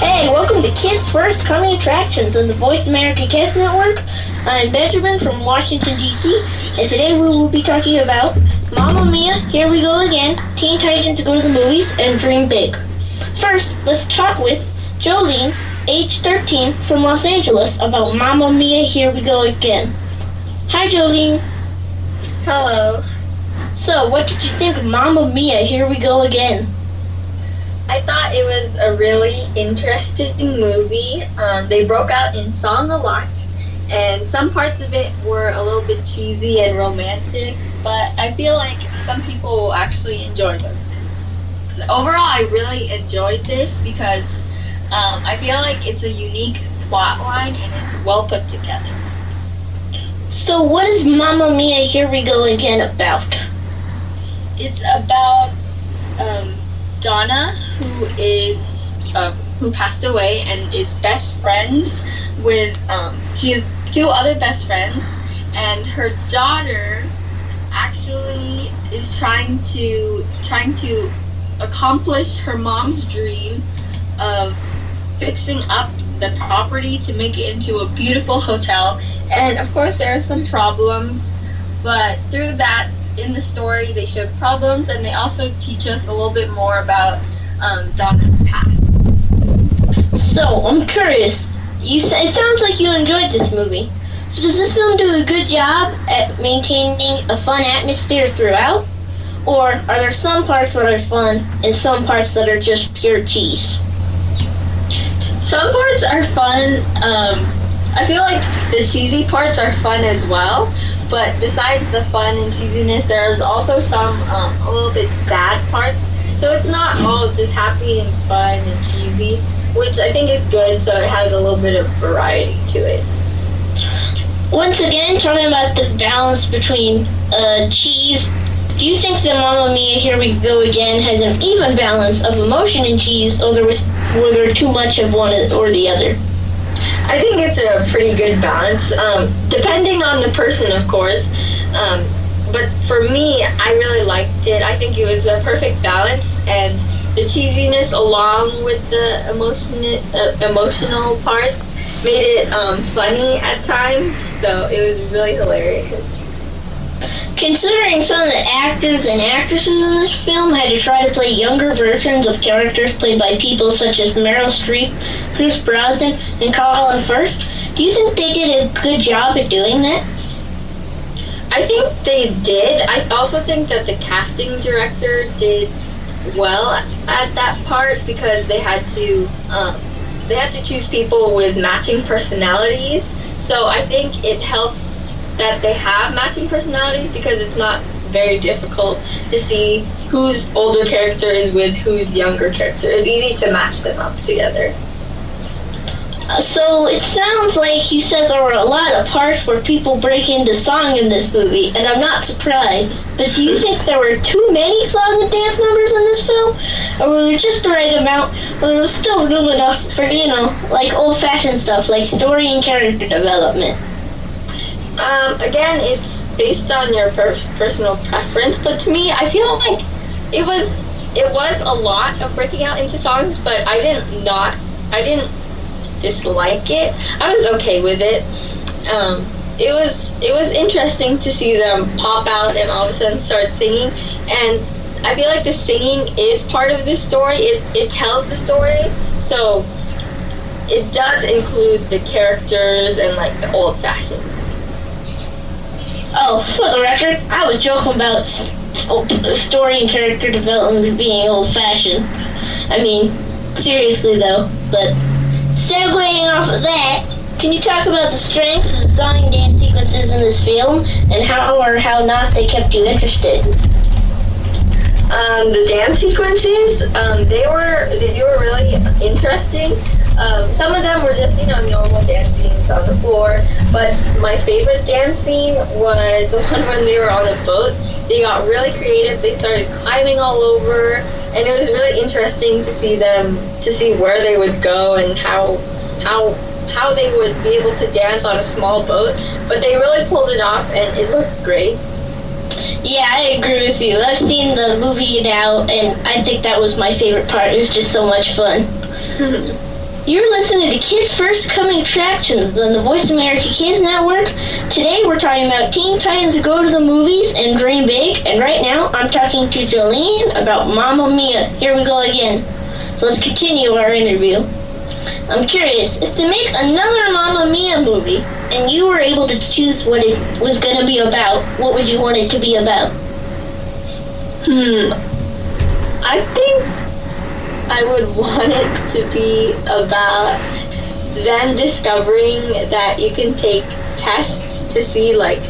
Hey, welcome to Kids First Coming Attractions on the Voice America Kids Network. I'm Benjamin from Washington, D.C., and today we will be talking about Mamma Mia, Here We Go Again, Teen Titans Go to the Movies, and Dream Big. First, let's talk with Jolleen, age 13, from Los Angeles, about Mamma Mia, Here We Go Again. Hi, Jolleen. Hello. So, what did you think of Mamma Mia, Here We Go Again? I thought it was a really interesting movie. Um, they broke out in song a lot, and some parts of it were a little bit cheesy and romantic, but I feel like some people will actually enjoy those things. So overall, I really enjoyed this because um, I feel like it's a unique plot line and it's well put together. So, what is Mamma Mia, Here We Go Again about? It's about um, Donna, who is uh, who passed away and is best friends with. Um, she has two other best friends, and her daughter actually is trying to trying to accomplish her mom's dream of fixing up the property to make it into a beautiful hotel. And of course, there are some problems, but through that, in the story, they show problems and they also teach us a little bit more about um, Donna's past. So, I'm curious. You it sounds like you enjoyed this movie. So, does this film do a good job at maintaining a fun atmosphere throughout? Or are there some parts that are fun and some parts that are just pure cheese? Some parts are fun. Um, I feel like the cheesy parts are fun as well. But besides the fun and cheesiness, there's also some um, a little bit sad parts. So it's not all just happy and fun and cheesy, which I think is good. So it has a little bit of variety to it. Once again, talking about the balance between uh, cheese, do you think that Mamma Mia Here We Go Again has an even balance of emotion and cheese, or there was were there too much of one or the other? I think it's a pretty good balance, um, depending on the person, of course. Um, but for me, I really liked it. I think it was a perfect balance, and the cheesiness along with the emotion, uh, emotional parts made it um, funny at times. So it was really hilarious. Considering some of the actors and actresses in this film had to try to play younger versions of characters played by people such as Meryl Streep, Pierce Brosnan, and Colin Firth, do you think they did a good job at doing that? I think they did. I also think that the casting director did well at that part because they had to um, they had to choose people with matching personalities. So I think it helps that they have matching personalities because it's not very difficult to see whose older character is with whose younger character. It's easy to match them up together. Uh, so it sounds like you said there were a lot of parts where people break into song in this movie, and I'm not surprised. But do you think there were too many song and dance numbers in this film, or were there just the right amount? Or there was still room enough for you know, like old-fashioned stuff like story and character development? Um, again, it's based on your per- personal preference, but to me, I feel like it was it was a lot of breaking out into songs, but I didn't not I didn't dislike it. I was okay with it. Um, it was it was interesting to see them pop out and all of a sudden start singing, and I feel like the singing is part of this story. It it tells the story, so it does include the characters and like the old fashioned Oh, for the record, I was joking about story and character development being old-fashioned. I mean, seriously though. But segueing off of that, can you talk about the strengths of the song and dance sequences in this film, and how or how not they kept you interested? Um, the dance sequences, um, they were they were really interesting. Um, some of them were just, you know, normal dance scenes on the floor. But my favorite dance scene was the one when they were on a boat. They got really creative. They started climbing all over. and it was really interesting to see them to see where they would go and how how how they would be able to dance on a small boat. But they really pulled it off, and it looked great. Yeah, I agree with you. I've seen the movie now, and I think that was my favorite part. It was just so much fun. You're listening to Kids First Coming Attractions on the Voice America Kids Network. Today we're talking about Teen Titans Go to the Movies and Dream Big, and right now I'm talking to Jolleen about Mamma Mia. Here we go again. So let's continue our interview. I'm curious, if they make another Mamma Mia movie and you were able to choose what it was going to be about, what would you want it to be about? Hmm. I think I would want it to be about them discovering that you can take tests to see like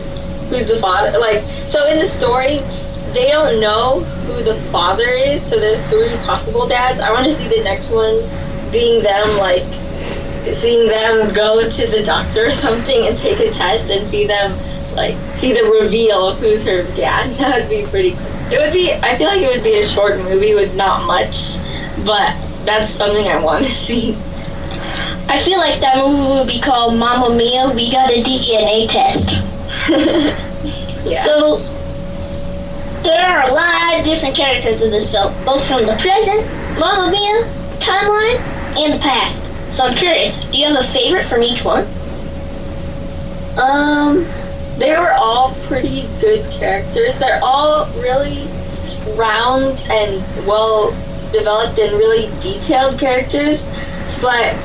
who's the father. Like so in the story, they don't know who the father is. So there's three possible dads. I want to see the next one being them like seeing them go to the doctor or something and take a test and see them like see the reveal of who's her dad. That would be pretty cool. It would be I feel like it would be a short movie with not much, but that's something I want to see. I feel like that movie would be called Mamma Mia, We Got a DNA Test. yeah. So, there are a lot of different characters in this film, both from the present, Mamma Mia, timeline, and the past. So I'm curious, do you have a favorite from each one? Um, they were all pretty good characters. They're all really round and well developed and really detailed characters. But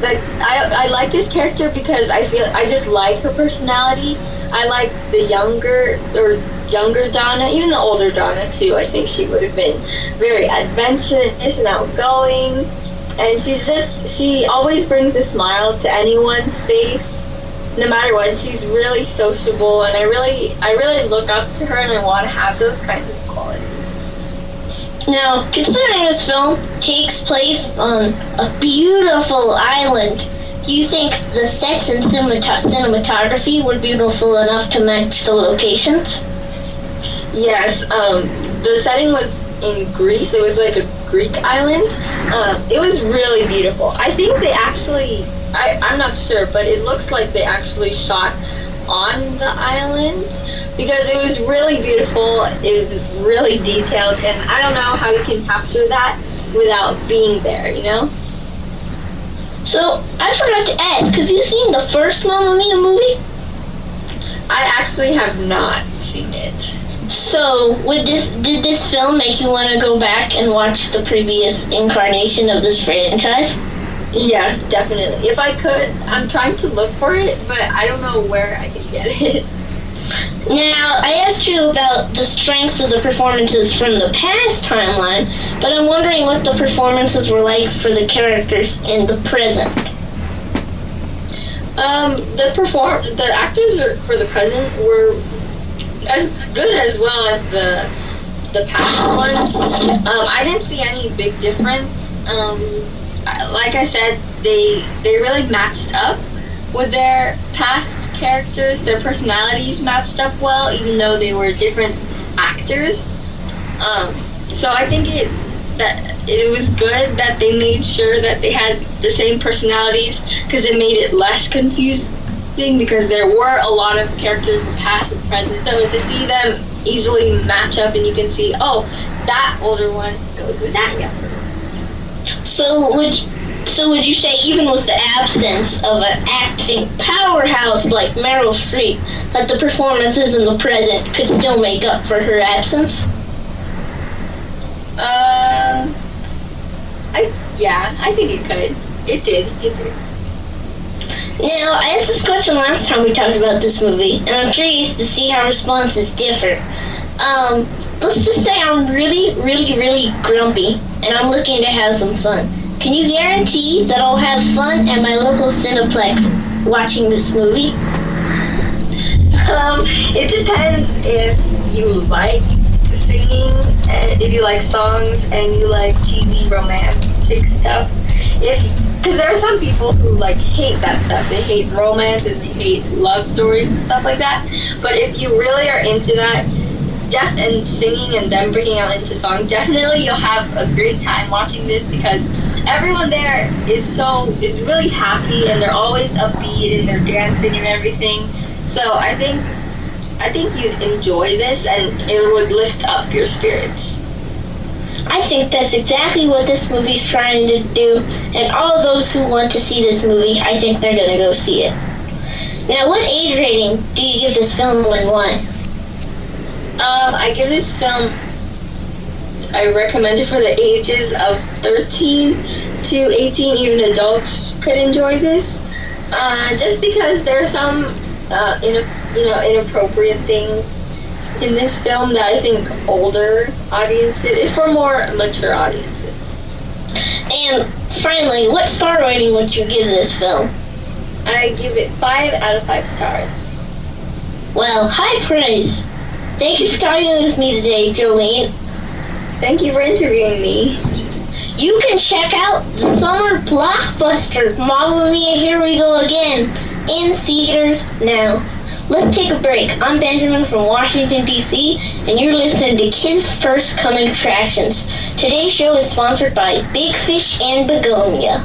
like I, I like this character because I feel I just like her personality. I like the younger or younger Donna, even the older Donna too. I think she would have been very adventurous and outgoing. And she's just she always brings a smile to anyone's face no matter what. She's really sociable, and I really, I really look up to her, and I want to have those kinds of qualities. Now, considering this film takes place on a beautiful island, do you think the sets and cinematography were beautiful enough to match the locations? Yes, um, the setting was in Greece. It was like a Greek island. Um, it was really beautiful. I think they actually I, I'm not sure, but it looks like they actually shot on the island because it was really beautiful. It was really detailed, and I don't know how you can capture that without being there, you know? So, I forgot to ask, have you seen the first Mamma Mia movie? I actually have not seen it. So, would this did this film make you want to go back and watch the previous incarnation of this franchise? Yes, definitely. If I could, I'm trying to look for it, but I don't know where I can get it. Now, I asked you about the strengths of the performances from the past timeline, but I'm wondering what the performances were like for the characters in the present. Um, the perform the actors for the present were as good as well as the the past ones. Um, I didn't see any big difference. Um, like I said, they they really matched up with their past characters. Their personalities matched up well, even though they were different actors. Um, so I think it that it was good that they made sure that they had the same personalities because it made it less confusing because there were a lot of characters in past and present. So to see them easily match up and you can see, oh, that older one goes with that younger so would so would you say even with the absence of an acting powerhouse like Meryl Streep, that the performances in the present could still make up for her absence? Um, I yeah, I think it could. It did. It did. Now, I asked this question last time we talked about this movie, and I'm curious to see how responses differ. Um, let's just say I'm really, really, really grumpy, and I'm looking to have some fun. Can you guarantee that I'll have fun at my local Cineplex watching this movie? Um, it depends if you like singing, and if you like songs, and you like cheesy romantic stuff. If because there are some people who like hate that stuff. They hate romance and they hate love stories and stuff like that. But if you really are into that, def and singing and them breaking out into song. Definitely, you'll have a great time watching this because everyone there is so is really happy and they're always upbeat and they're dancing and everything. So I think I think you'd enjoy this and it would lift up your spirits. I think that's exactly what this movie's trying to do, and all those who want to see this movie, I think they're gonna go see it. Now, what age rating do you give this film and why? Um, I give this film. I recommend it for the ages of 13 to 18. Even adults could enjoy this, uh, just because there are some, uh, in, you know, inappropriate things in this film that I think older audiences. It's for more mature audiences. And finally, what star rating would you give this film? I give it five out of five stars. Well, high praise. Thank you for talking with me today, Jolleen. Thank you for interviewing me. You can check out the summer blockbuster Mamma Mia Here We Go Again in theaters now. Let's take a break. I'm Benjamin from Washington, D.C., and you're listening to Kids First Coming Attractions. Today's show is sponsored by Big Fish and Begonia.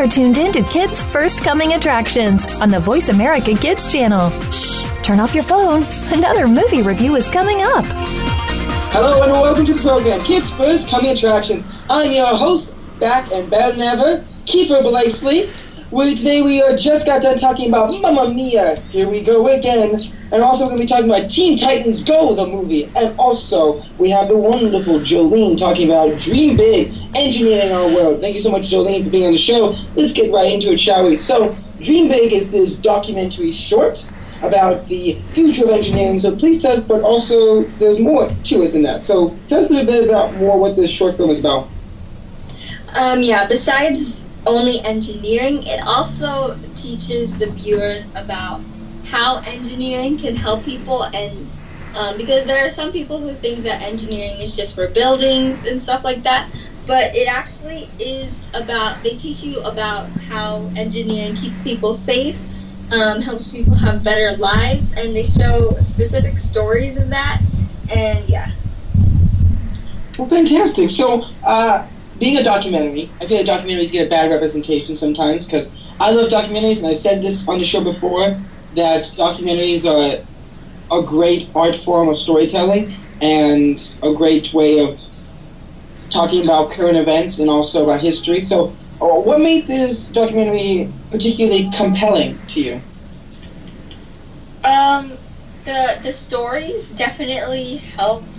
Are tuned in to Kids First Coming Attractions on the Voice America Kids channel. Shh, turn off your phone. Another movie review is coming up. Hello and welcome to the program, Kids First Coming Attractions. I'm your host, back and better than ever, Keefer Blakeslee. We, today we uh, just got done talking about Mamma Mia, Here We Go Again, and also we're going to be talking about Teen Titans Go, the movie, and also we have the wonderful Jolleen talking about Dream Big, engineering our world. Thank you so much, Jolleen, for being on the show. Let's get right into it, shall we? So, Dream Big is this documentary short about the future of engineering. So please tell us, but also there's more to it than that. So tell us a little bit about more what this short film is about. Um, yeah, besides only engineering, it also teaches the viewers about how engineering can help people and um, because there are some people who think that engineering is just for buildings and stuff like that but it actually is about they teach you about how engineering keeps people safe um, helps people have better lives and they show specific stories of that and yeah Well, fantastic. So, uh, being a documentary, I feel like documentaries get a bad representation sometimes because I love documentaries, and I said this on the show before that documentaries are a, great art form of storytelling and a great way of talking about current events and also about history. So, uh, what made this documentary particularly compelling to you? Um, the the stories definitely helped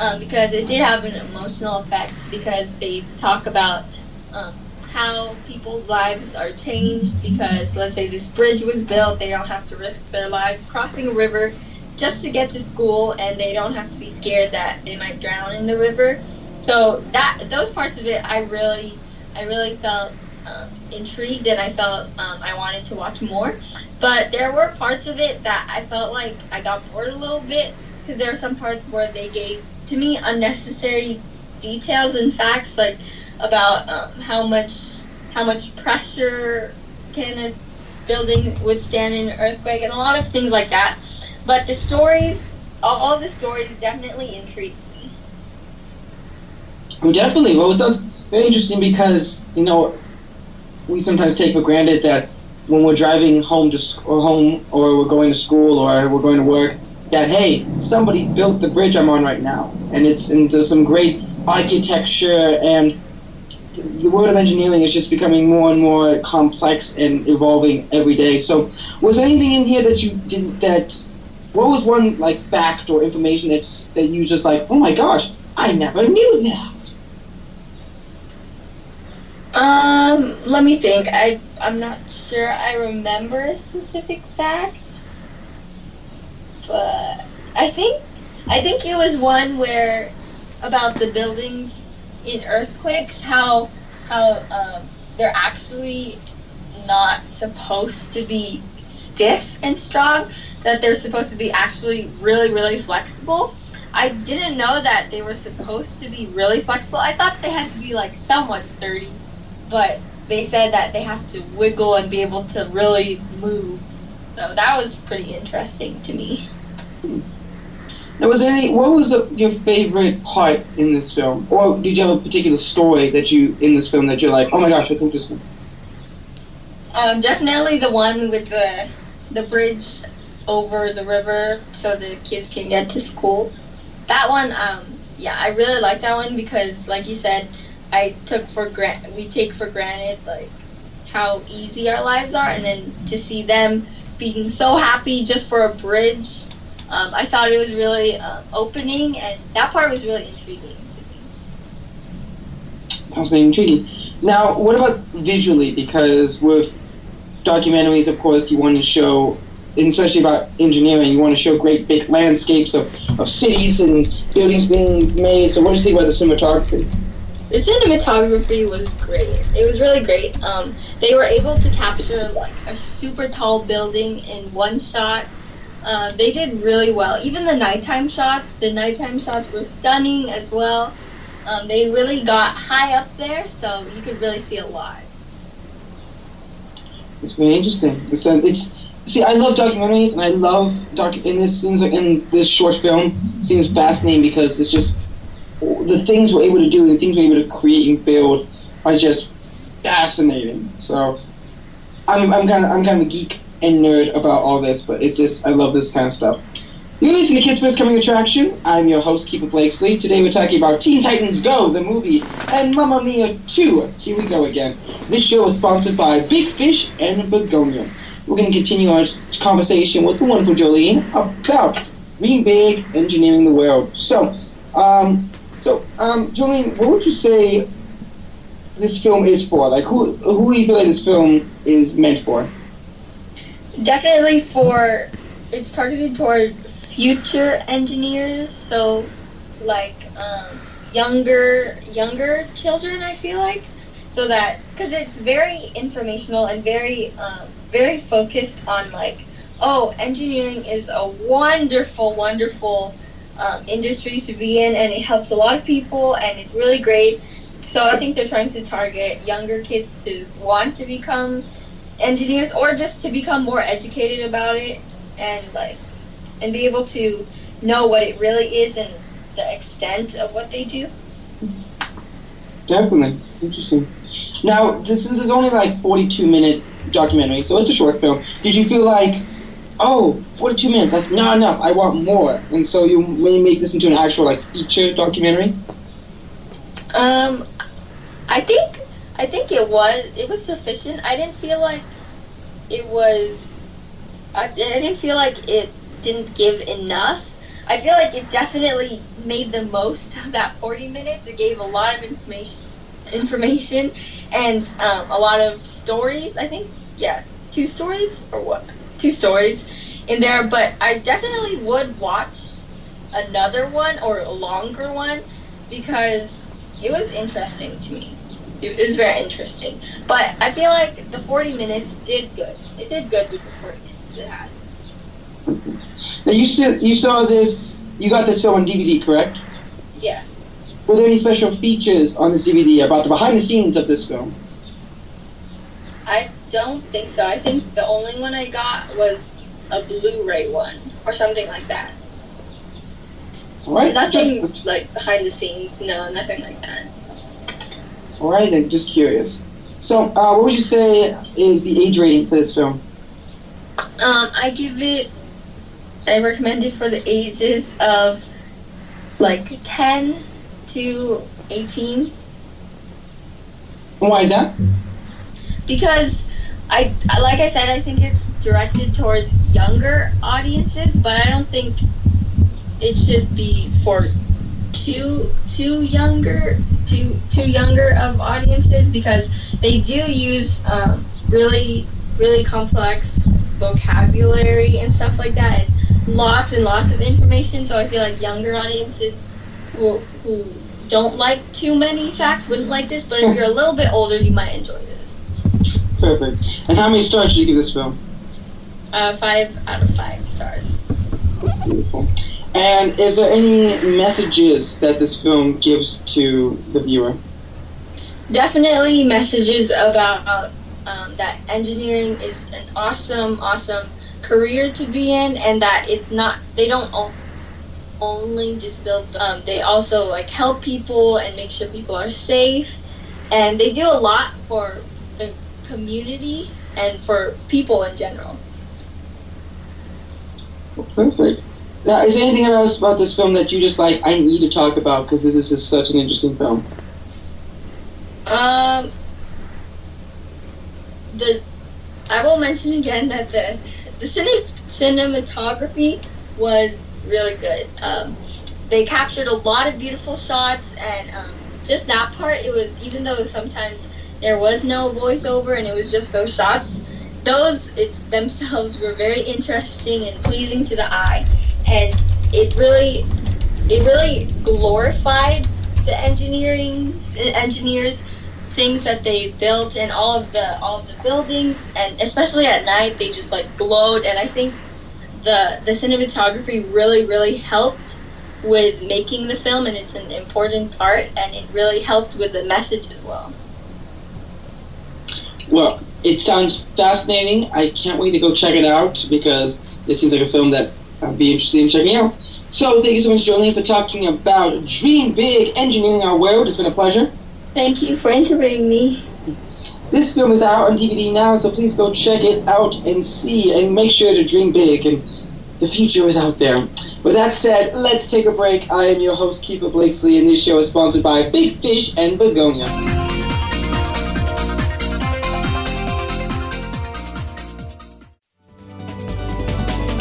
um, because it did have an emotional effect because they talk about um, how people's lives are changed because let's say this bridge was built, they don't have to risk their lives crossing a river just to get to school, and they don't have to be scared that they might drown in the river. So that those parts of it, I really, I really felt um, intrigued, and I felt um, I wanted to watch more. But there were parts of it that I felt like I got bored a little bit because there are some parts where they gave to me unnecessary details and facts like about um, how much how much pressure can a building withstand in an earthquake and a lot of things like that. But the stories, all, the stories, definitely intrigued me. Well, definitely. Well, it sounds very interesting because you know we sometimes take for granted that when we're driving home to or home or we're going to school or we're going to work that hey somebody built the bridge I'm on right now and it's into some great architecture and the world of engineering is just becoming more and more complex and evolving every day. So, was anything in here that you did that? What was one like fact or information that that you just like? Oh my gosh, I never knew that. Um, let me think. I I'm not sure I remember a specific fact, but I think I think it was one where about the buildings in earthquakes, how how um, they're actually not supposed to be stiff and strong, that they're supposed to be actually really really flexible. I didn't know that they were supposed to be really flexible. I thought they had to be like somewhat sturdy, but they said that they have to wiggle and be able to really move. So that was pretty interesting to me. Now, was any? What was the, your favorite part in this film, or did you have a particular story that you in this film that you're like, oh my gosh, that's interesting? Um, definitely the one with the the bridge over the river so the kids can get to school. That one, um, yeah, I really like that one because, like you said, I took for grant we take for granted like how easy our lives are, and then to see them being so happy just for a bridge, um, I thought it was really uh, opening, and that part was really intriguing to me. Sounds very intriguing. Now, what about visually? Because with documentaries, of course, you want to show, especially about engineering, you want to show great big landscapes of, of cities and buildings being made. So, what do you think about the cinematography? The cinematography was great. It was really great. Um, they were able to capture like a super tall building in one shot. Uh, they did really well. Even the nighttime shots, the nighttime shots were stunning as well. Um, they really got high up there, so you could really see a lot. It's very interesting. It's um, it's see, I love documentaries, and I love doc. And this seems like in this short film seems fascinating because it's just the things we're able to do, the things we're able to create and build are just fascinating. So I'm I'm kind of I'm kind of a geek and nerd about all this, but it's just I love this kind of stuff. You're listening to Kids Coming Attraction. I'm your host, Keefer Blakesley. Today we're talking about Teen Titans Go, the movie, and Mamma Mia 2. Here we go again. This show is sponsored by Big Fish and Begonia. We're going to continue our conversation with the wonderful Jolleen about being big, engineering the world. So, um, so um, Jolleen, what would you say this film is for? Like, who who do you feel like this film is meant for? Definitely for it's targeted toward future engineers, so like um, younger younger children. I feel like so that because it's very informational and very um, very focused on like oh engineering is a wonderful wonderful um, industry to be in and it helps a lot of people and it's really great so i think they're trying to target younger kids to want to become engineers or just to become more educated about it and like and be able to know what it really is and the extent of what they do Definitely. Interesting. Now, this is only like 42 minute documentary, so it's a short film. Did you feel like, oh, 42 minutes, that's not enough, I want more. And so you may make this into an actual like feature documentary? Um, I think I think it was it was sufficient. I didn't feel like it was. I, I didn't feel like it didn't give enough. I feel like it definitely made the most of that 40 minutes. It gave a lot of information, information, and um, a lot of stories. I think yeah, two stories or what? Two stories in there. But I definitely would watch another one or a longer one because it was interesting to me. It was very interesting. But I feel like the 40 minutes did good. It did good with the 40 minutes it had. Now you saw you saw this you got this film on DVD, correct? Yes. Were there any special features on this DVD about the behind the scenes of this film? I don't think so. I think the only one I got was a Blu-ray one or something like that. All right. Nothing Just, like behind the scenes. No, nothing like that. All right then. Just curious. So, uh, what would you say is the age rating for this film? Um, I give it. I recommend it for the ages of like 10 to 18 why is that? because I like I said I think it's directed towards younger audiences, but I don't think it should be for too too younger too too younger of audiences because they do use um, really really complex vocabulary and stuff like that and lots and lots of information so i feel like younger audiences who, who don't like too many facts wouldn't like this but if you're a little bit older you might enjoy this Perfect. And how many stars do you give this film? uh, five out of five stars Beautiful. And is there any messages that this film gives to the viewer? definitely messages about um, that engineering is an awesome, awesome career to be in, and that it's not they don't only just build. Um, they also like help people and make sure people are safe, and they do a lot for the community and for people in general. Perfect. Now, is there anything else about this film that you just like? I need to talk about because this is just such an interesting film. Um, the I will mention again that the the cine, cinematography was really good. Um, they captured a lot of beautiful shots, and um, just that part, it was even though sometimes there was no voiceover and it was just those shots, those it, themselves were very interesting and pleasing to the eye, and it really it really glorified the engineering engineers things that they built and all of the all of the buildings and especially at night they just like glowed and I think the the cinematography really really helped with making the film and it's an important part and it really helped with the message as well. Well, it sounds fascinating. I can't wait to go check it out because this seems like a film that I'd be interested in checking out. So, thank you so much, Jolleen, for talking about Dream Big, Engineering Our World. It's been a pleasure. Thank you for interviewing me. This film is out on DVD now, so please go check it out and see, and make sure to dream big. And the future is out there. With that said, let's take a break. I am your host, Keefer Blakesley, and this show is sponsored by Big Fish and Begonia.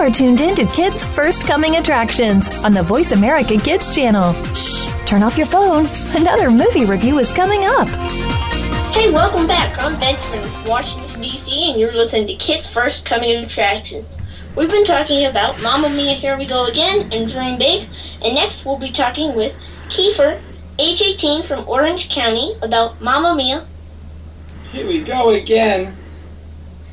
Are tuned in to Kids First Coming Attractions on the Voice America Kids channel. Shh, turn off your phone. Another movie review is coming up. Hey, welcome back. I'm Benjamin with Washington, D.C., and you're listening to Kids First Coming Attractions. We've been talking about Mamma Mia, Here We Go Again, and Dream Big, and next we'll be talking with Keefer age 18 from Orange County, about Mamma Mia. Here we go again.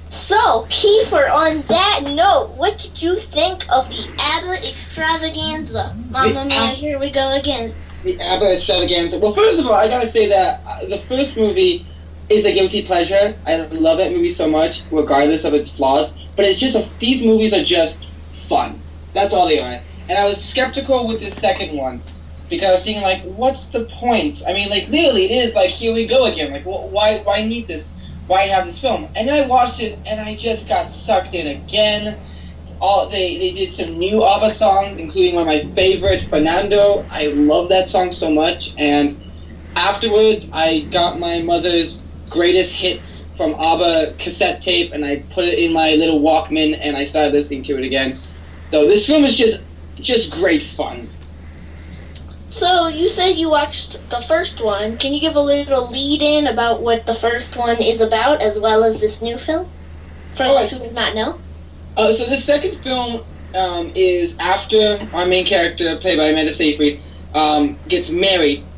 So, Keefer, on that note, what did you think of the ABBA extravaganza? Mamma Mia, here we go again. The ABBA extravaganza. Well, first of all, I gotta say that uh, the first movie is a guilty pleasure. I love that movie so much, regardless of its flaws. But it's just a, these movies are just fun. That's all they are. And I was skeptical with this second one because I was thinking like, what's the point? I mean, like literally, it is like here we go again. Like, wh- why why need this? Why have this film? And then I watched it and I just got sucked in again. All they they did some new ABBA songs, including one of my favorite, Fernando. I love that song so much. And afterwards, I got my mother's greatest hits from ABBA cassette tape, and I put it in my little Walkman, and I started listening to it again. So this film is just just great fun. So, you said you watched the first one. Can you give a little lead in about what the first one is about, as well as this new film? For Oh, those who do not know. Uh, so the second film um, is after our main character, played by Amanda Seyfried, um, gets married,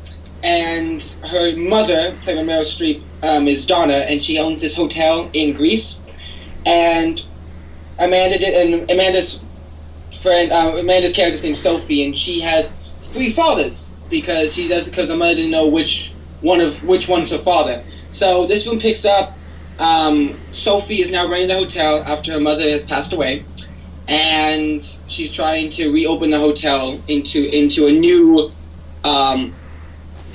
and her mother, played by Meryl Streep, um, is Donna, and she owns this hotel in Greece, and Amanda did, and Amanda's friend, uh, Amanda's character's named Sophie, and she has three fathers because she does because mother didn't know which one of which one's her father. So this one picks up um, Sophie is now running the hotel after her mother has passed away, and she's trying to reopen the hotel into into a new um,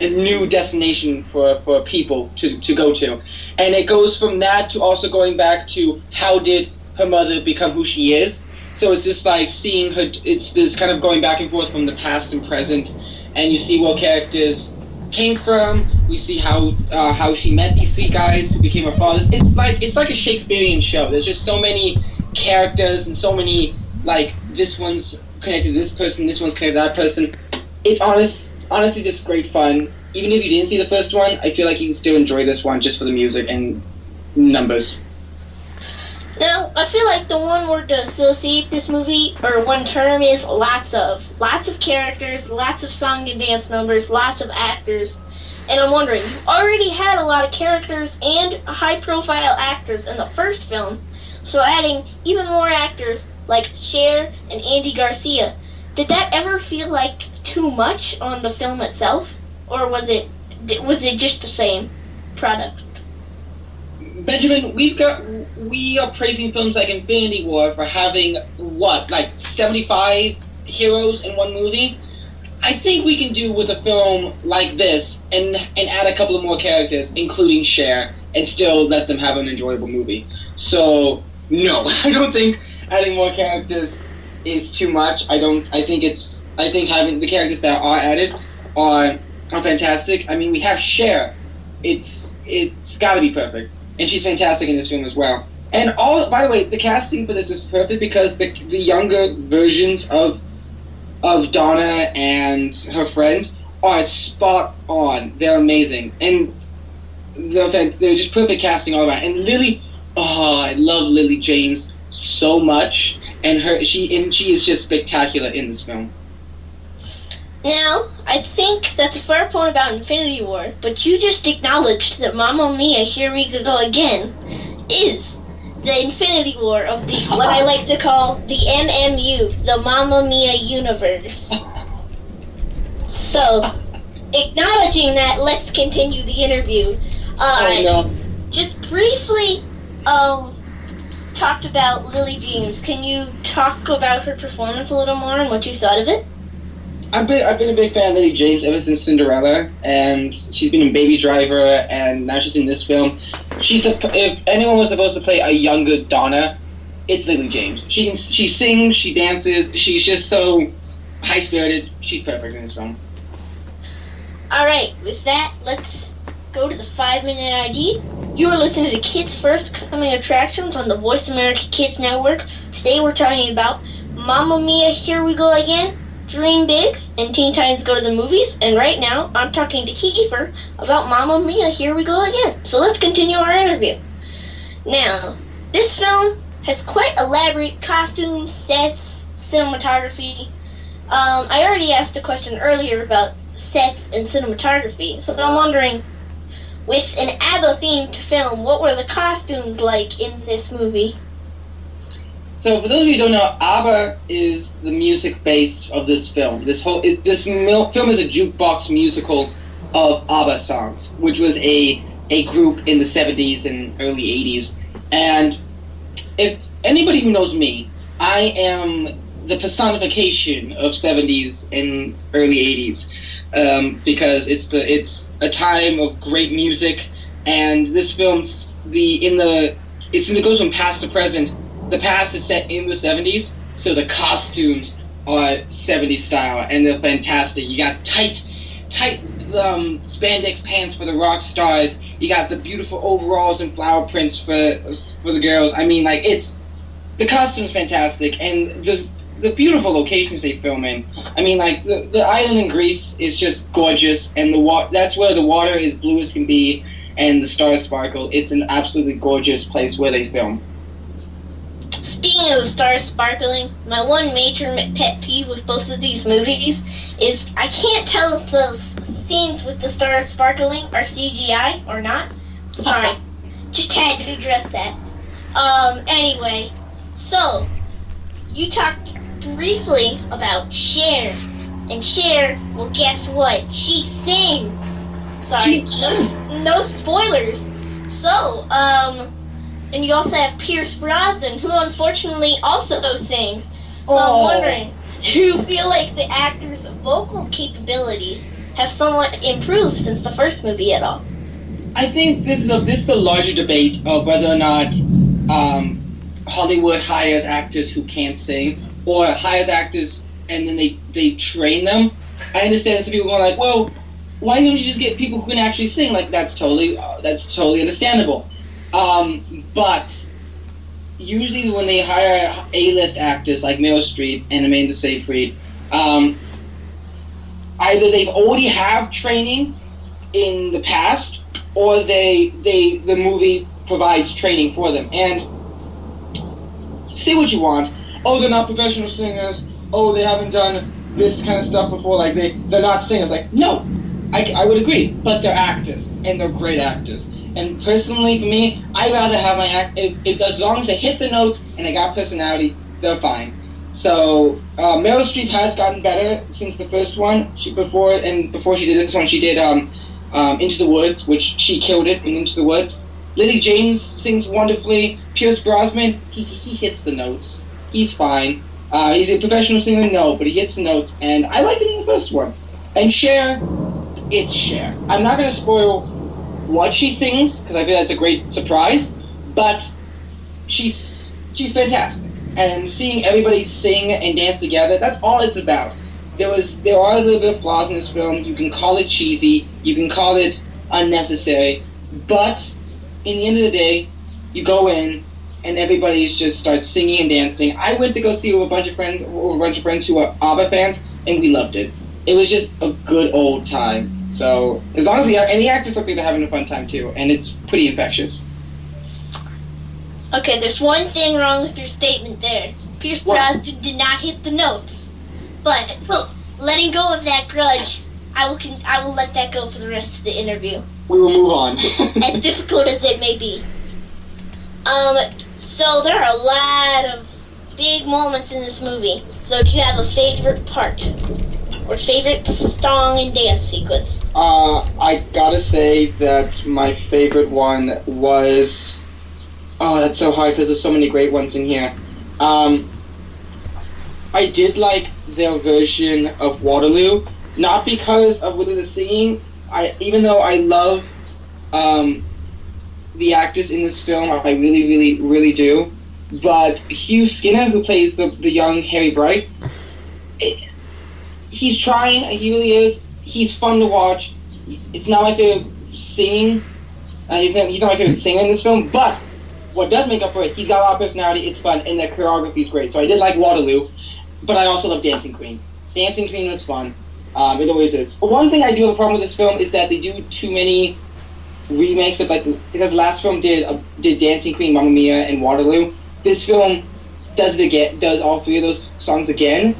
a new destination for, for people to, to go to. And it goes from that to also going back to how did her mother become who she is. So it's just like seeing her, it's this kind of going back and forth from the past and present, and you see where characters came from. We see how uh, how she met these three guys who became her fathers. It's like it's like a Shakespearean show. There's just so many characters and so many like this one's connected to this person, this one's connected to that person. It's honest, honestly just great fun. Even if you didn't see the first one, I feel like you can still enjoy this one just for the music and numbers. Now, I feel like the one word to associate this movie, or one term, is lots of. Lots of characters, lots of song and dance numbers, lots of actors. And I'm wondering, you already had a lot of characters and high profile actors in the first film, so adding even more actors like Cher and Andy Garcia, did that ever feel like too much on the film itself? Or was it was it just the same product? Benjamin, we've got we are praising films like Infinity War for having what like seventy five heroes in one movie. I think we can do with a film like this and and add a couple of more characters, including Cher, and still let them have an enjoyable movie. So no, I don't think adding more characters is too much. I don't. I think it's. I think having the characters that are added are are fantastic. I mean, we have Cher. It's it's got to be perfect, and she's fantastic in this film as well. And all, by the way, the casting for this is perfect because the the younger versions of of Donna and her friends are spot on. They're amazing, and they're, they're just perfect casting all around. And Lily, oh, I love Lily James so much, and her she and she is just spectacular in this film. Now, I think that's a fair point about Infinity War, but you just acknowledged that Mamma Mia, Here We Go Again, is the Infinity War of the what I like to call the MMU, the Mamma Mia universe. So, acknowledging that, let's continue the interview. Uh, Oh no. Just briefly, um, talked about Lily James. Can you talk about her performance a little more and what you thought of it? I've been I've been a big fan of Lily James ever since Cinderella, and she's been in Baby Driver, and now she's in this film. She's a, if anyone was supposed to play a younger Donna, it's Lily James. She can she sings, she dances, she's just so high spirited. She's perfect in this film. All right, with that, let's go to the five minute ID. You are listening to Kids First Coming Attractions on the Voice America Kids Network. Today we're talking about Mamma Mia, Here We Go Again, Dream Big, and Teen Titans Go to the Movies. And right now, I'm talking to Keefer about Mamma Mia, Here We Go Again. So let's continue our interview. Now, this film has quite elaborate costumes, sets, cinematography. Um, I already asked a question earlier about sets and cinematography. So I'm wondering, with an ABBA themed film, what were the costumes like in this movie? So, for those of you who don't know, ABBA is the music base of this film. This whole it, this mil- film is a jukebox musical of ABBA songs, which was a a group in the 70s and early 80s. And if anybody who knows me, I am the personification of 70s and early 80s um, because it's the it's a time of great music, and this film's the in the it goes from past to present the past is set in the 70s, so the costumes are 70s style, and they're fantastic. You got tight, tight um, spandex pants for the rock stars. You got the beautiful overalls and flower prints for for the girls. I mean, like it's the costume's fantastic, and the the beautiful locations they film in. I mean, like the, the island in Greece is just gorgeous, and the wa- that's where the water is blue as can be, and the stars sparkle. It's an absolutely gorgeous place where they film. Speaking of the stars sparkling, my one major pet peeve with both of these movies is I can't tell if those scenes with the stars sparkling are CGI or not. Sorry, just had to address that. Um, anyway, so you talked briefly about Cher, and Cher, well, guess what? She sings. Sorry, no, no spoilers. So, um, and you also have Pierce Brosnan, who unfortunately also sings. So I'm wondering, do you feel like the actor's vocal capabilities have somewhat improved since the first movie at all? I think this is a this is a larger debate of whether or not um, Hollywood hires actors who can't sing or hires actors and then they they train them. I understand some people going like, well, why don't you just get people who can actually sing? Like that's totally uh, that's totally understandable. Um, but usually when they hire A-list actors like Meryl Streep and Amanda Seyfried, um, either they've already have training in the past, or they they the movie provides training for them. And say what you want. Oh, they're not professional singers. Oh, they haven't done this kind of stuff before. Like they they're not singers. Like no, I, I would agree. But they're actors, and they're great actors. And personally, for me, I'd rather have my act. It, if as long as they hit the notes and they got personality, they're fine. So uh, Meryl Streep has gotten better since the first one. She before and before she did this one, she did um, um, Into the Woods, which she killed it in Into the Woods. Lily James sings wonderfully. Pierce Brosnan, he, he hits the notes. He's fine. Uh, he's a professional singer, no, but he hits the notes, and I like it in the first one. And Cher, it's Cher. I'm not gonna spoil what she sings because I feel that's a great surprise, but she's she's fantastic. And seeing everybody sing and dance together, that's all it's about. There was there are a little bit of flaws in this film. You can call it cheesy, you can call it unnecessary, but in the end of the day, you go in and everybody just starts singing and dancing. I went to go see it with a bunch of friends, with a bunch of friends who are ABBA fans, and we loved it. It was just a good old time. So as long as the and the actors look like they're having a fun time too, and it's pretty infectious. Okay, there's one thing wrong with your statement there. Pierce What? Brosnan did not hit the notes. But letting go of that grudge, I will con- I will let that go for the rest of the interview. We will move on. as difficult as it may be. Um, so there are a lot of big moments in this movie. So do you have a favorite part or favorite song and dance sequence? Uh, I gotta say that my favorite one was. Oh, that's so hard because there's so many great ones in here. Um, I did like their version of Waterloo, not because of really the singing. I even though I love um, the actors in this film, I really, really, really do. But Hugh Skinner, who plays the the young Harry Bright, he's trying. He really is. He's fun to watch. It's not my favorite singing. Uh, he's, not, he's not my favorite singer in this film, but what does make up for it, he's got a lot of personality. It's fun, and the choreography is great. So I did like Waterloo, but I also love Dancing Queen. Dancing Queen was fun. Um, it always is. But one thing I do have a problem with this film is that they do too many remakes of like because the last film did uh, did Dancing Queen, Mamma Mia, and Waterloo. This film does it again, does all three of those songs again.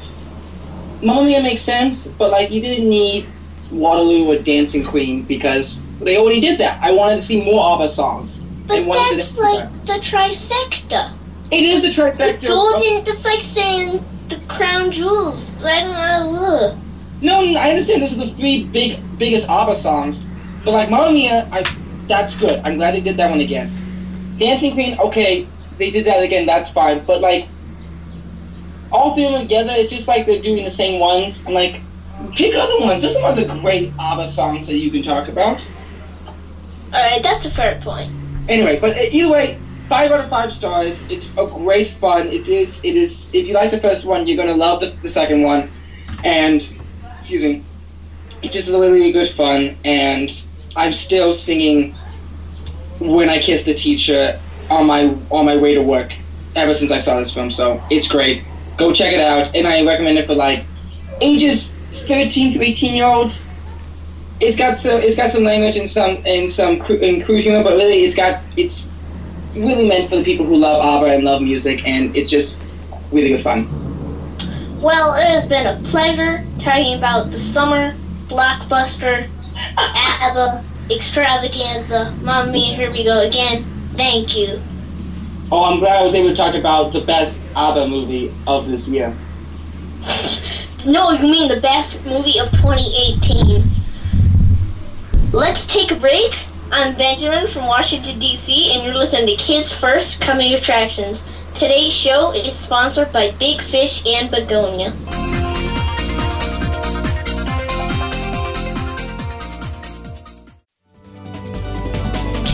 Mamma Mia makes sense, but like you didn't need Waterloo or Dancing Queen because they already did that. I wanted to see more ABBA songs. But that's to- like the trifecta. It is a The trifecta. golden, that's like saying the crown jewels. I don't know. No, I understand those are the three big, biggest ABBA songs, but like Mamma Mia, I that's good. I'm glad they did that one again. Dancing Queen, okay, they did that again. That's fine, but like all three of them together, it's just like they're doing the same ones. I'm like, pick other ones. There's some other great ABBA songs that you can talk about. Alright, that's a fair point. Anyway, but uh, either way, five out of five stars. It's a great fun. It is. It is. If you like the first one, you're gonna love the, the second one, and excuse me, it's just really, really good fun. And I'm still singing "When I Kiss the Teacher" on my on my way to work ever since I saw this film. So it's great. Go check it out, and I recommend it for like ages 13 to 18 year olds it's got some it's got some language and some and some cru- and crude humor, but really it's got it's really meant for the people who love ABBA and love music, and it's just really good fun. Well, it has been a pleasure talking about the summer blockbuster, ABBA extravaganza. Mia, here we go again. Thank you. Oh, I'm glad I was able to talk about the best ABBA movie of this year. No, you mean the best movie of 2018. Let's take a break. I'm Benjamin from Washington, D.C., and you're listening to Kids First Coming Attractions. Today's show is sponsored by Big Fish and Begonia.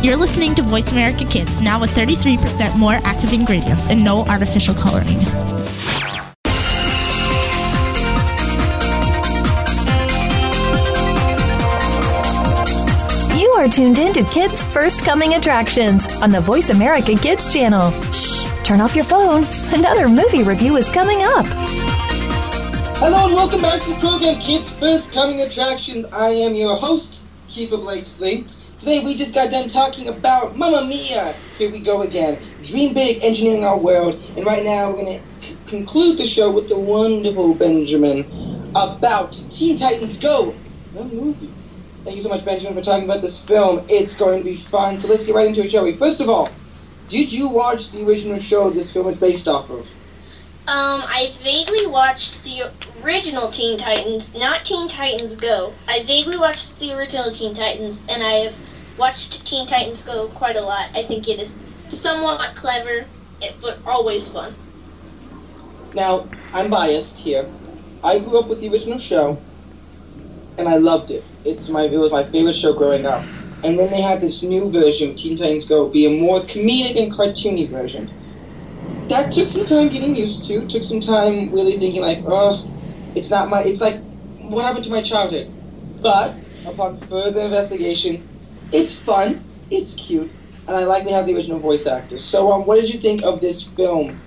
You're listening to Voice America Kids, now with 33% more active ingredients and no artificial coloring. You are tuned in to Kids First Coming Attractions on the Voice America Kids channel. Shh, turn off your phone. Another movie review is coming up. Hello and welcome back to the program Kids First Coming Attractions. I am your host, Keefer Blakesley. Today we just got done talking about Mamma Mia. Here we go again. Dream big, engineering our world. And right now we're going to c- conclude the show with the wonderful Benjamin about Teen Titans Go, the movie. Thank you so much, Benjamin, for talking about this film. It's going to be fun. So let's get right into it, shall we? First of all, did you watch the original show this film is based off of? Um, I vaguely watched the original Teen Titans, not Teen Titans Go. I vaguely watched the original Teen Titans, and I have watched Teen Titans Go quite a lot. I think it is somewhat clever, but always fun. Now, I'm biased here. I grew up with the original show, and I loved it. It's my it was my favorite show growing up. And then they had this new version, Teen Titans Go, be a more comedic and cartoony version. That took some time getting used to. Took some time really thinking like, oh, it's not my. It's like, what happened to my childhood? But upon further investigation, it's fun, it's cute, and I like to have the original voice actors. So, um, what did you think of this film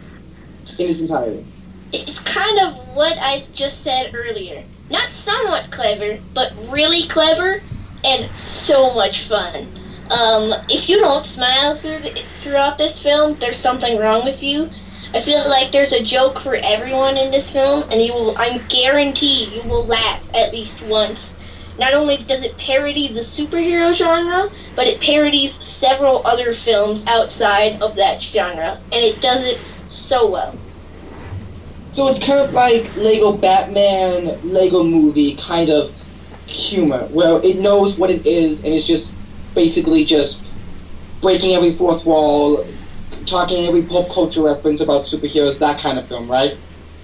in its entirety? It's kind of what I just said earlier. Not somewhat clever, but really clever and so much fun. Um, if you don't smile through the, throughout this film, there's something wrong with you. I feel like there's a joke for everyone in this film, and you will. I'm guaranteed you will laugh at least once. Not only does it parody the superhero genre, but it parodies several other films outside of that genre, and it does it so well. So it's kind of like Lego Batman, Lego movie kind of humor, where it knows what it is and it's just basically just breaking every fourth wall, talking every pop culture reference about superheroes, that kind of film, right?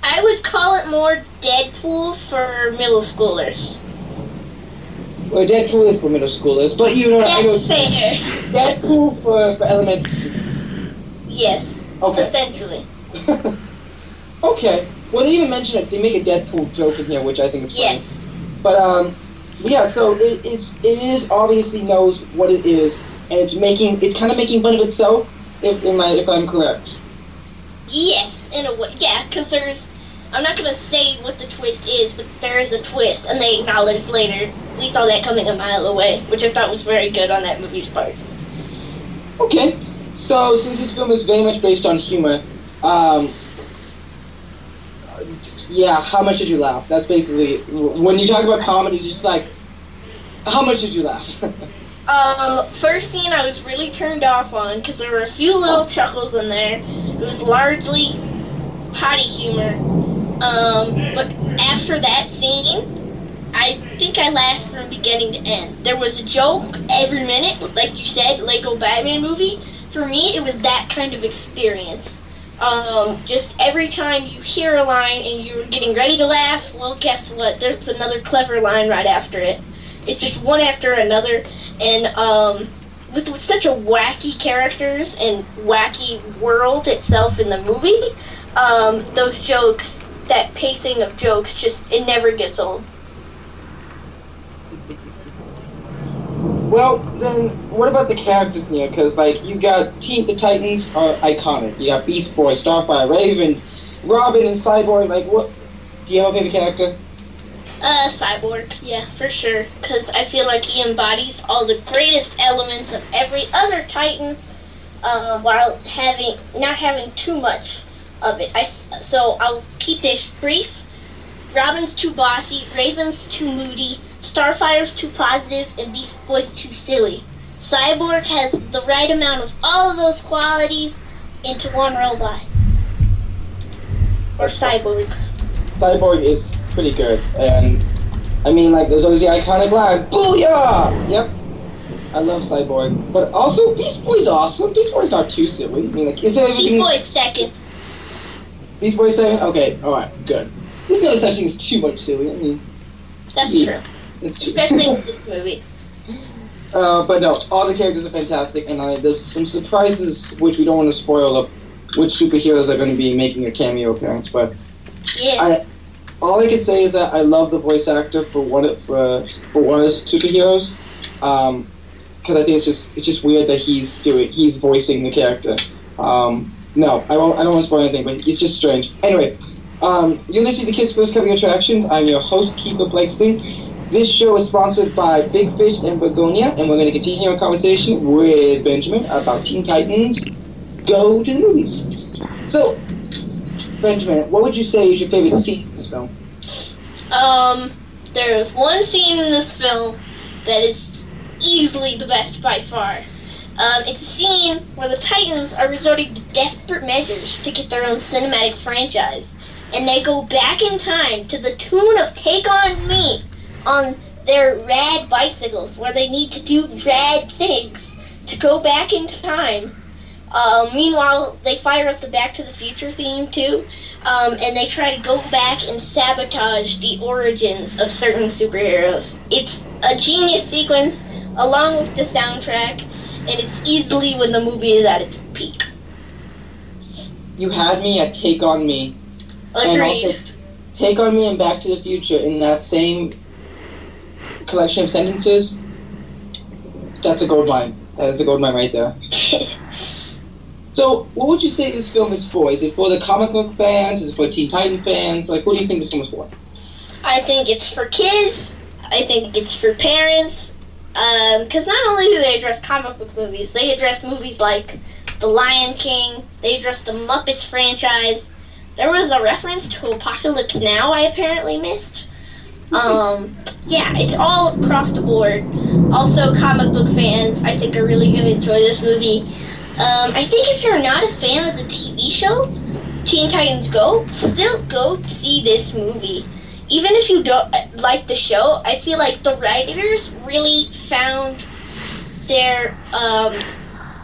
I would call it more Deadpool for middle schoolers. Well, Deadpool is for middle schoolers, but you know, That's fair. Deadpool for, for elementary students. Yes, Okay. essentially. okay. Well, they even mention it. They make a Deadpool joke in here, which I think is funny. Yes. But um, yeah. So it, it's it is obviously knows what it is, and it's making it's kind of making fun of itself. If am I if I'm correct? Yes, in a way. Yeah, because there's. I'm not gonna say what the twist is, but there is a twist, and they acknowledge later. We saw that coming a mile away, which I thought was very good on that movie's part. Okay. So since this film is very much based on humor, um, yeah. How much did you laugh? That's basically when you talk about comedy. It's just like, how much did you laugh? Um, first scene I was really turned off on because there were a few little chuckles in there. It was largely potty humor. Um, but after that scene, I think I laughed from beginning to end. There was a joke every minute, like you said, Lego Batman movie. For me, it was that kind of experience. Um, just every time you hear a line and you're getting ready to laugh, well, guess what? There's another clever line right after it. It's just one after another, and um, with, with such a wacky characters and wacky world itself in the movie, um, those jokes, that pacing of jokes, just it never gets old. Well, then, what about the characters here? Because, like, you got Teen the Titans are iconic. You got Beast Boy, Starfire, Raven, Robin, and Cyborg. Like, what? Do you have a favorite character? Uh, Cyborg, yeah, for sure. Because I feel like he embodies all the greatest elements of every other Titan, uh, while having not having too much of it. I so I'll keep this brief. Robin's too bossy, Raven's too moody, Starfire's too positive, and Beast Boy's too silly. Cyborg has the right amount of all of those qualities into one robot. Or Cyborg. Cyborg is pretty good, and I mean, like, there's always the iconic line, "Booyah!" Yep, I love Cyborg, but also Beast Boy's awesome. Beast Boy's not too silly. I mean, like, is Beast? Boy's second. Beast Boy seven? Okay, all right, good. This no such thing as too much silly. I mean, That's Yeah. true. it's Especially in this movie. Uh, but no, all the characters are fantastic, and uh, there's some surprises which we don't want to spoil of which superheroes are going to be making a cameo appearance. But Yeah. I, all I can say is that I love the voice actor for one of for for one of his superheroes, because I think it's just it's just weird that he's doing he's voicing the character. Um, no, I won't. I don't want to spoil anything, but it's just strange. Anyway, um, you're listening to Kids First Coming Attractions. I'm your host, Keefer Blakesley. This show is sponsored by Big Fish and Begonia, and we're going to continue our conversation with Benjamin about Teen Titans Go to the Movies. So, Benjamin, what would you say is your favorite scene in this film? Um, there is one scene in this film that is easily the best by far. Um, it's a scene where the Titans are resorting to desperate measures to get their own cinematic franchise. And they go back in time to the tune of Take On Me on their rad bicycles where they need to do rad things to go back in time. Um, meanwhile, they fire up the Back to the Future theme too, um, and they try to go back and sabotage the origins of certain superheroes. It's a genius sequence along with the soundtrack, and it's easily when the movie is at its peak. You had me at Take On Me, and also Take On Me and Back to the Future in that same collection of sentences. That's a gold mine. That is a gold mine right there. So, what would you say this film is for? Is it for the comic book fans? Is it for Teen Titan fans? Like, what do you think this film is for? I think it's for kids. I think it's for parents. Because not only do they address comic book movies, they address movies like The Lion King. They address the Muppets franchise. There was a reference to Apocalypse Now I apparently missed. Um, yeah, it's all across the board. Also, comic book fans, I think, are really going to enjoy this movie. Um, I think if you're not a fan of the TV show, Teen Titans Go, still go see this movie. Even if you don't like the show, I feel like the writers really found their um,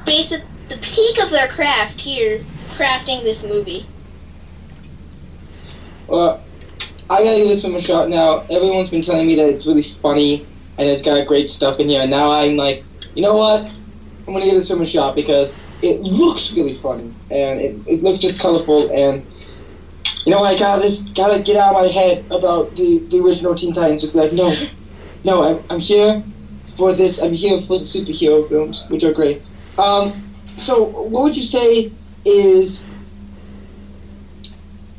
basic, the peak of their craft here, crafting this movie. Well, I gotta give this film a shot now. Everyone's been telling me that it's really funny and it's got great stuff in here. And now I'm like, you know what? I'm gonna give this film a shot because it looks really funny and it, it looks just colorful and you know I gotta just gotta get out of my head about the, the original Teen Titans. Just like no, no, I'm, I'm here for this. I'm here for the superhero films, which are great. Um, so what would you say is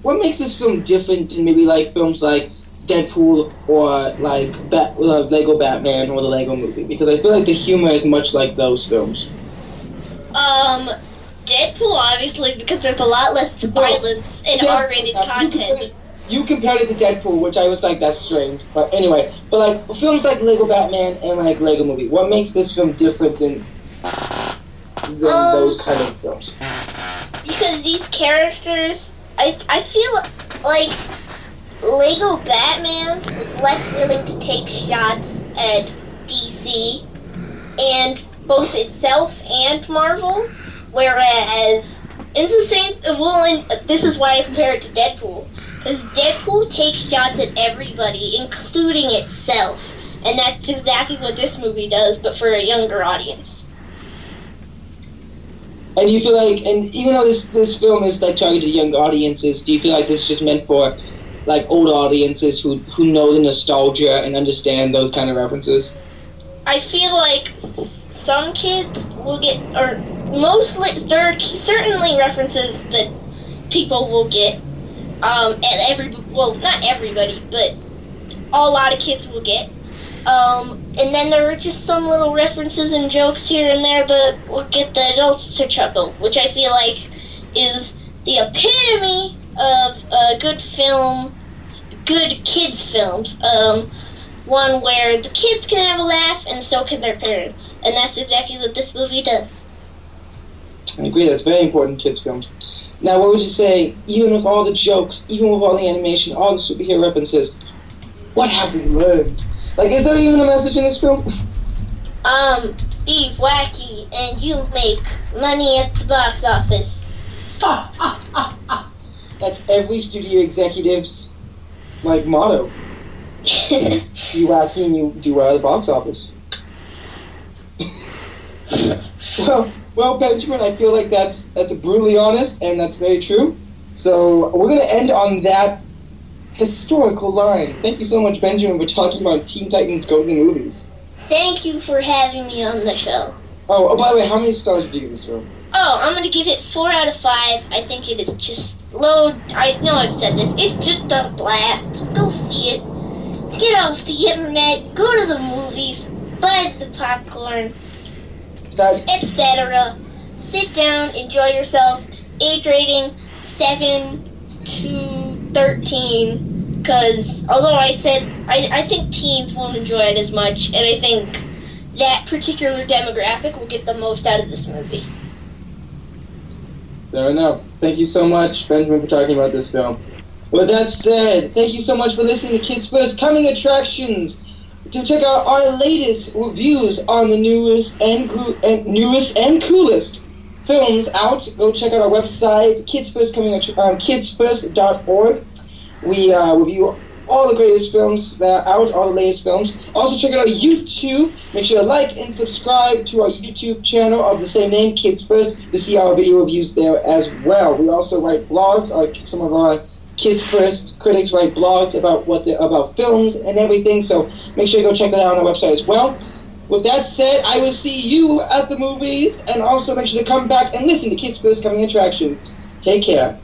what makes this film different than maybe like films like Deadpool or like Bat- uh, Lego Batman or the Lego Movie? Because I feel like the humor is much like those films. Um, Deadpool, obviously, because there's a lot less violence in Yeah, R-rated uh, you compared content. it- You compared it to Deadpool, which I was like, that's strange. But anyway, but like films like Lego Batman and like Lego Movie, what makes this film different than than Um, those kind of films? because these characters, I I feel like Lego Batman was less willing to take shots at DC and both itself and Marvel, whereas it's the same. Well, this is why I compare it to Deadpool, because Deadpool takes shots at everybody, including itself, and that's exactly what this movie does, but for a younger audience. And you feel like, and even though this this film is like targeted to young audiences, do you feel like this is just meant for like old audiences who who know the nostalgia and understand those kind of references? I feel like some kids will get, or mostly, there are certainly references that people will get. Um, and every, well, not everybody, but a lot of kids will get. Um, and then there are just some little references and jokes here and there that will get the adults to chuckle, which I feel like is the epitome of a good film, good kids films. Um, one where the kids can have a laugh and so can their parents. And that's exactly what this movie does. I agree. That's very important in kids films. Now, what would you say, even with all the jokes, even with all the animation, all the superhero references, what have we learned? Like, is there even a message in this film? Um, be wacky and you make money at the box office. That's every studio executive's like motto. You wacky and you do well at the box office. well, well, Benjamin, I feel like that's that's brutally honest and that's very true. So we're gonna end on that historical line. Thank you so much, Benjamin, for talking about Teen Titans Go to the movies. Thank you for having me on the show. Oh, oh, by the way, how many stars do you give this film? Oh, I'm gonna give it four out of five. I think it is just low. I know I've said this. It's just a blast. Go see it. Get off the internet. Go to the movies. Buy the popcorn. Etc. Sit down, enjoy yourself. Age rating 7 to 13. Because although I said I, I think teens won't enjoy it as much, and I think that particular demographic will get the most out of this movie. Fair enough. Thank you so much, Benjamin, for talking about this film. With that said, thank you so much for listening to Kids First Coming Attractions. To check out our latest reviews on the newest and, and newest and coolest films out, go check out our website, Kids First Coming Attra- um, kidsfirst.org. We uh, review all the greatest films that are out, all the latest films. Also check out our YouTube. Make sure to like and subscribe to our YouTube channel of the same name, Kids First, to see our video reviews there as well. We also write blogs, like some of our Kids First critics write blogs about what they about films and everything. So make sure you go check that out on our website as well. With that said, I will see you at the movies, and also make sure to come back and listen to Kids First Coming Attractions. Take care.